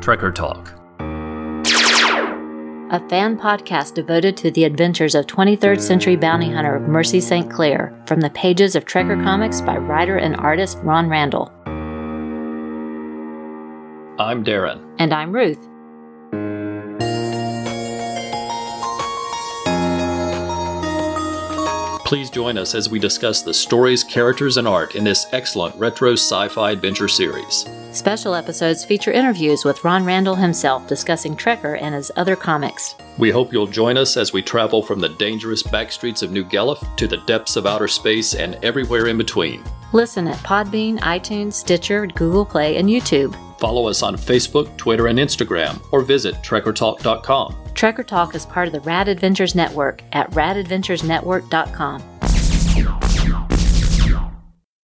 Trekker Talk. A fan podcast devoted to the adventures of 23rd century bounty hunter Mercy St. Clair from the pages of Trekker Comics by writer and artist Ron Randall. I'm Darren. And I'm Ruth. Please join us as we discuss the stories, characters, and art in this excellent retro sci fi adventure series. Special episodes feature interviews with Ron Randall himself discussing Trekker and his other comics. We hope you'll join us as we travel from the dangerous backstreets of New Gelaph to the depths of outer space and everywhere in between. Listen at Podbean, iTunes, Stitcher, Google Play, and YouTube. Follow us on Facebook, Twitter, and Instagram, or visit TrekkerTalk.com. Trekker Talk is part of the Rad Adventures Network at radadventuresnetwork.com.